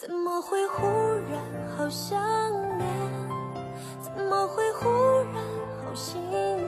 怎么会忽然好想念？怎么会忽然好心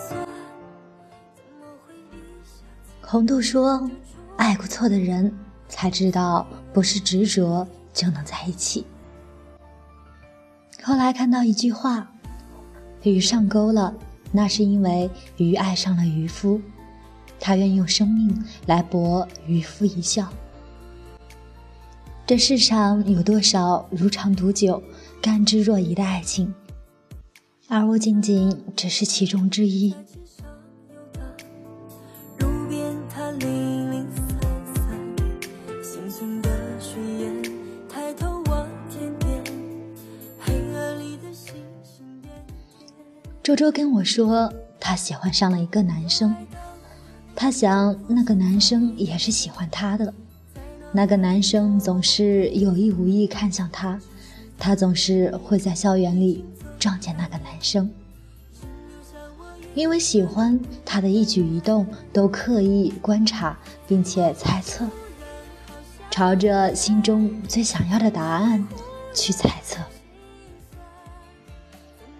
酸？怎么会红豆说：“爱过错的人，才知道不是执着就能在一起。”后来看到一句话：“鱼上钩了，那是因为鱼爱上了渔夫，他愿用生命来博渔夫一笑。”这世上有多少如长毒酒、甘之若饴的爱情，而我仅仅只是其中之一。路边它零零散散，星星的雪烟，抬头望天边，黑暗里的星星点周周跟我说，他喜欢上了一个男生，他想那个男生也是喜欢他的。那个男生总是有意无意看向他，他总是会在校园里撞见那个男生，因为喜欢他的一举一动都刻意观察并且猜测，朝着心中最想要的答案去猜测。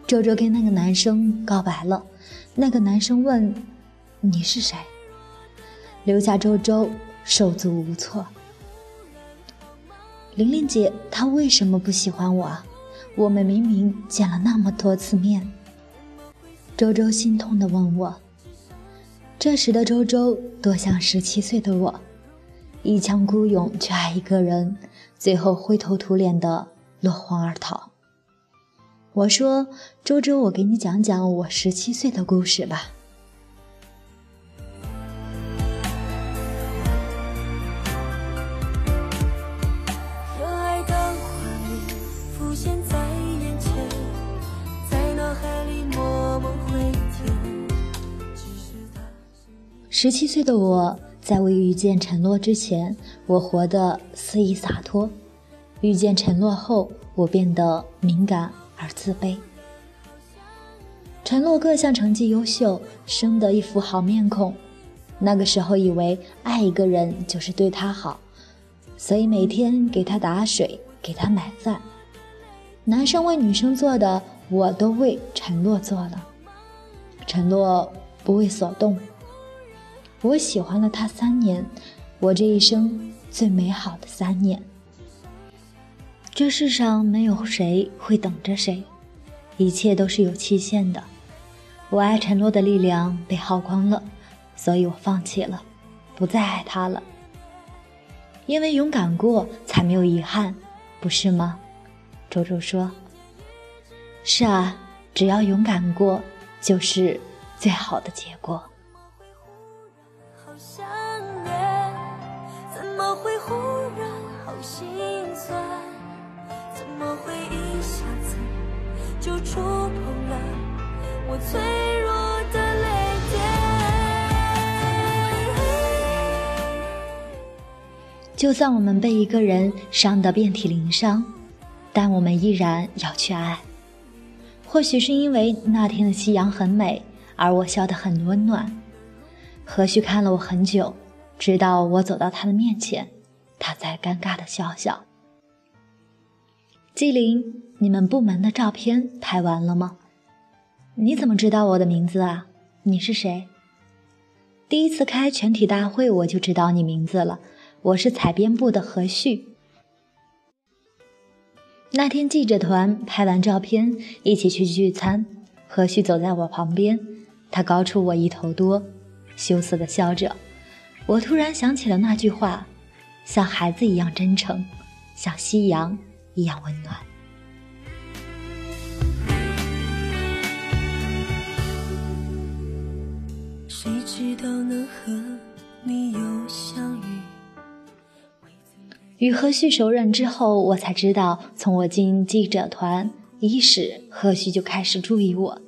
周周跟那个男生告白了，那个男生问：“你是谁？”留下周周手足无措。玲玲姐，她为什么不喜欢我啊？我们明明见了那么多次面。周周心痛地问我。这时的周周多像十七岁的我，一腔孤勇去爱一个人，最后灰头土脸的落荒而逃。我说：“周周，我给你讲讲我十七岁的故事吧。”十七岁的我，在未遇见陈洛之前，我活得肆意洒脱；遇见陈洛后，我变得敏感而自卑。陈洛各项成绩优秀，生得一副好面孔。那个时候以为爱一个人就是对他好，所以每天给他打水，给他买饭。男生为女生做的，我都为陈洛做了。陈洛不为所动。我喜欢了他三年，我这一生最美好的三年。这世上没有谁会等着谁，一切都是有期限的。我爱陈洛的力量被耗光了，所以我放弃了，不再爱他了。因为勇敢过，才没有遗憾，不是吗？周周说：“是啊，只要勇敢过，就是最好的结果。”脆弱的泪点？就算我们被一个人伤得遍体鳞伤，但我们依然要去爱。或许是因为那天的夕阳很美，而我笑得很温暖。何须看了我很久，直到我走到他的面前，他才尴尬的笑笑。纪灵，你们部门的照片拍完了吗？你怎么知道我的名字啊？你是谁？第一次开全体大会我就知道你名字了，我是采编部的何旭。那天记者团拍完照片，一起去聚餐，何旭走在我旁边，他高出我一头多，羞涩的笑着。我突然想起了那句话，像孩子一样真诚，像夕阳一样温暖。知道能和你又相遇？与何旭熟稔之后，我才知道，从我进记者团伊始，何旭就开始注意我。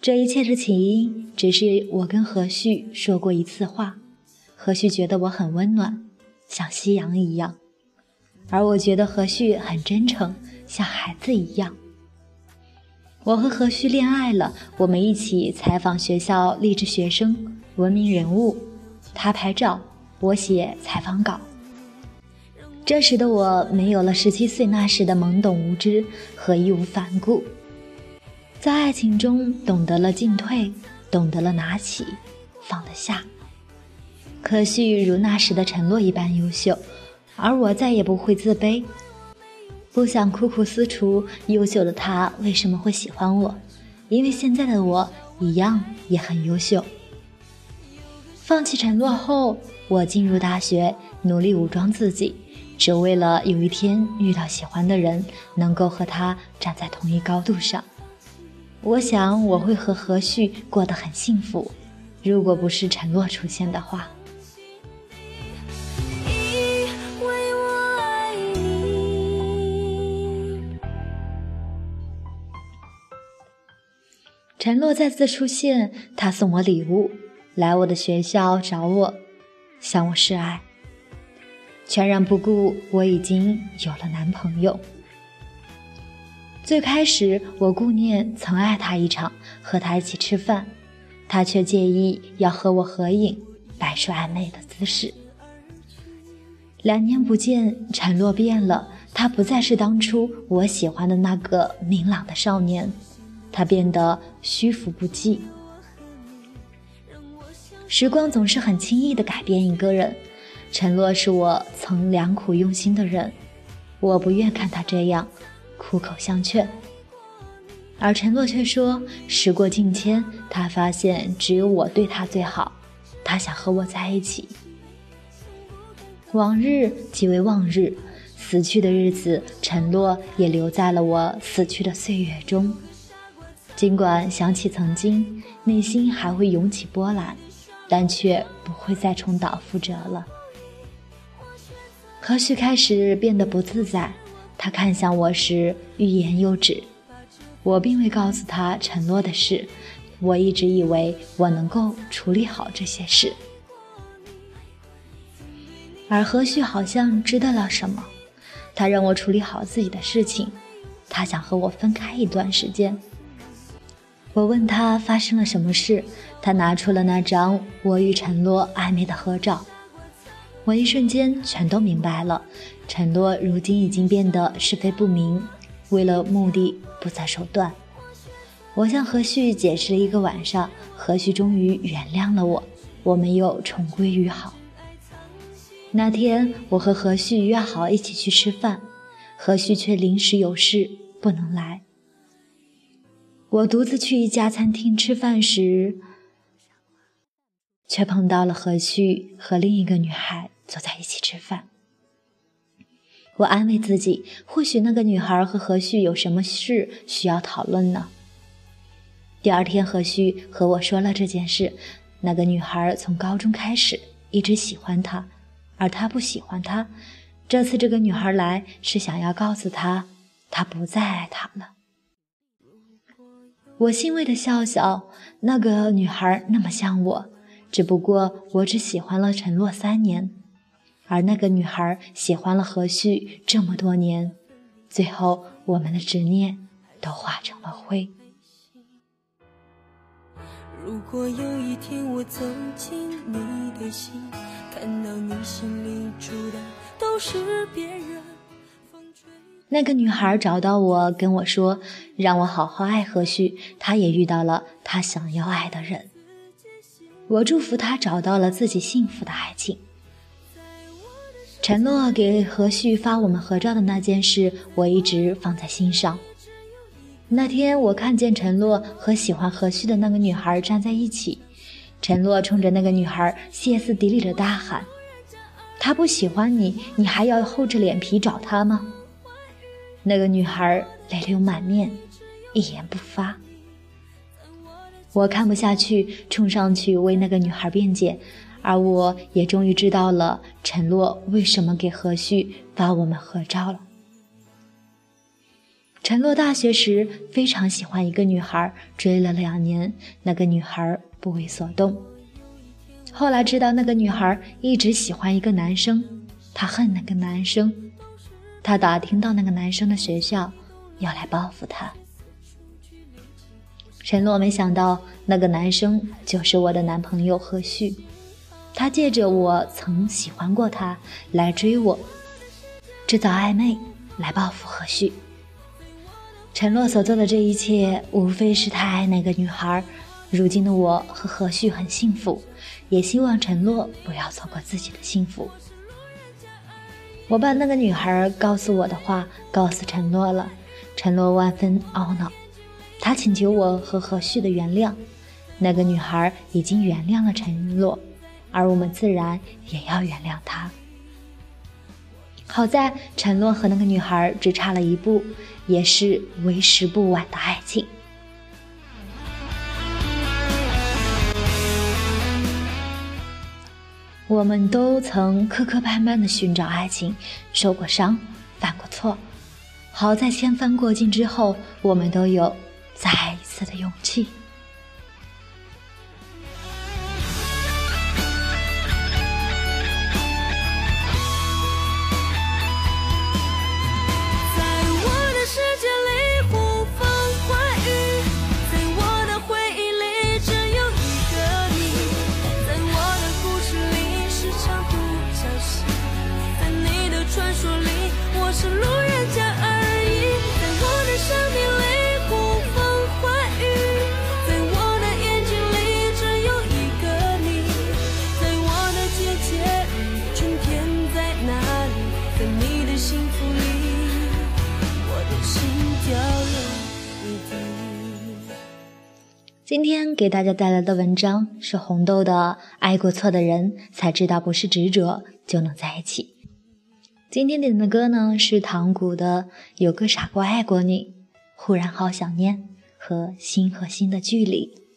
这一切的起因，只是我跟何旭说过一次话，何旭觉得我很温暖，像夕阳一样，而我觉得何旭很真诚，像孩子一样。我和何旭恋爱了，我们一起采访学校励志学生、文明人物，他拍照，我写采访稿。这时的我没有了十七岁那时的懵懂无知和义无反顾，在爱情中懂得了进退，懂得了拿起，放得下。可旭如那时的陈洛一般优秀，而我再也不会自卑，不想苦苦思忖优秀的他为什么会喜欢我，因为现在的我一样也很优秀。放弃陈洛后，我进入大学，努力武装自己。只为了有一天遇到喜欢的人，能够和他站在同一高度上。我想我会和何旭过得很幸福，如果不是陈洛出现的话。陈洛再次出现，他送我礼物，来我的学校找我，向我示爱。全然不顾我已经有了男朋友。最开始我顾念曾爱他一场，和他一起吃饭，他却介意要和我合影，摆出暧昧的姿势。两年不见，陈洛变了，他不再是当初我喜欢的那个明朗的少年，他变得虚浮不羁。时光总是很轻易的改变一个人。陈洛是我曾良苦用心的人，我不愿看他这样，苦口相劝。而陈洛却说，时过境迁，他发现只有我对他最好，他想和我在一起。往日即为往日，死去的日子，陈洛也留在了我死去的岁月中。尽管想起曾经，内心还会涌起波澜，但却不会再重蹈覆辙了。何旭开始变得不自在，他看向我时欲言又止。我并未告诉他承诺的事，我一直以为我能够处理好这些事。而何旭好像知道了什么，他让我处理好自己的事情，他想和我分开一段时间。我问他发生了什么事，他拿出了那张我与陈洛暧昧的合照。我一瞬间全都明白了，陈洛如今已经变得是非不明，为了目的不择手段。我向何旭解释了一个晚上，何旭终于原谅了我，我们又重归于好。那天我和何旭约好一起去吃饭，何旭却临时有事不能来。我独自去一家餐厅吃饭时，却碰到了何旭和另一个女孩。坐在一起吃饭，我安慰自己，或许那个女孩和何旭有什么事需要讨论呢。第二天，何旭和我说了这件事。那个女孩从高中开始一直喜欢他，而他不喜欢她。这次这个女孩来是想要告诉他，他不再爱她了。我欣慰的笑笑，那个女孩那么像我，只不过我只喜欢了陈洛三年。而那个女孩喜欢了何旭这么多年，最后我们的执念都化成了灰。如果有一天我走进你的心，看到你心里住的都是别人。那个女孩找到我，跟我说，让我好好爱何旭，她也遇到了她想要爱的人。我祝福他找到了自己幸福的爱情。陈洛给何旭发我们合照的那件事，我一直放在心上。那天我看见陈洛和喜欢何旭的那个女孩站在一起，陈洛冲着那个女孩歇斯底里的大喊：“他不喜欢你，你还要厚着脸皮找他吗？”那个女孩泪流满面，一言不发。我看不下去，冲上去为那个女孩辩解。而我也终于知道了陈洛为什么给何旭发我们合照了。陈洛大学时非常喜欢一个女孩，追了两年，那个女孩不为所动。后来知道那个女孩一直喜欢一个男生，她恨那个男生，她打听到那个男生的学校，要来报复他。陈洛没想到那个男生就是我的男朋友何旭。他借着我曾喜欢过他来追我，制造暧昧来报复何旭。陈洛所做的这一切，无非是他爱那个女孩。如今的我和何旭很幸福，也希望陈洛不要错过自己的幸福。我把那个女孩告诉我的话告诉陈洛了，陈洛万分懊恼，他请求我和何旭的原谅。那个女孩已经原谅了陈云洛，而我们自然也要原谅他。好在陈洛和那个女孩只差了一步，也是为时不晚的爱情。我们都曾磕磕绊绊的寻找爱情，受过伤，犯过错。好在千帆过尽之后，我们都有再一次的勇气。给大家带来的文章是红豆的《爱过错的人才知道不是执着就能在一起》。今天点的歌呢是唐古的《有个傻瓜爱过你》，忽然好想念和心和心的距离。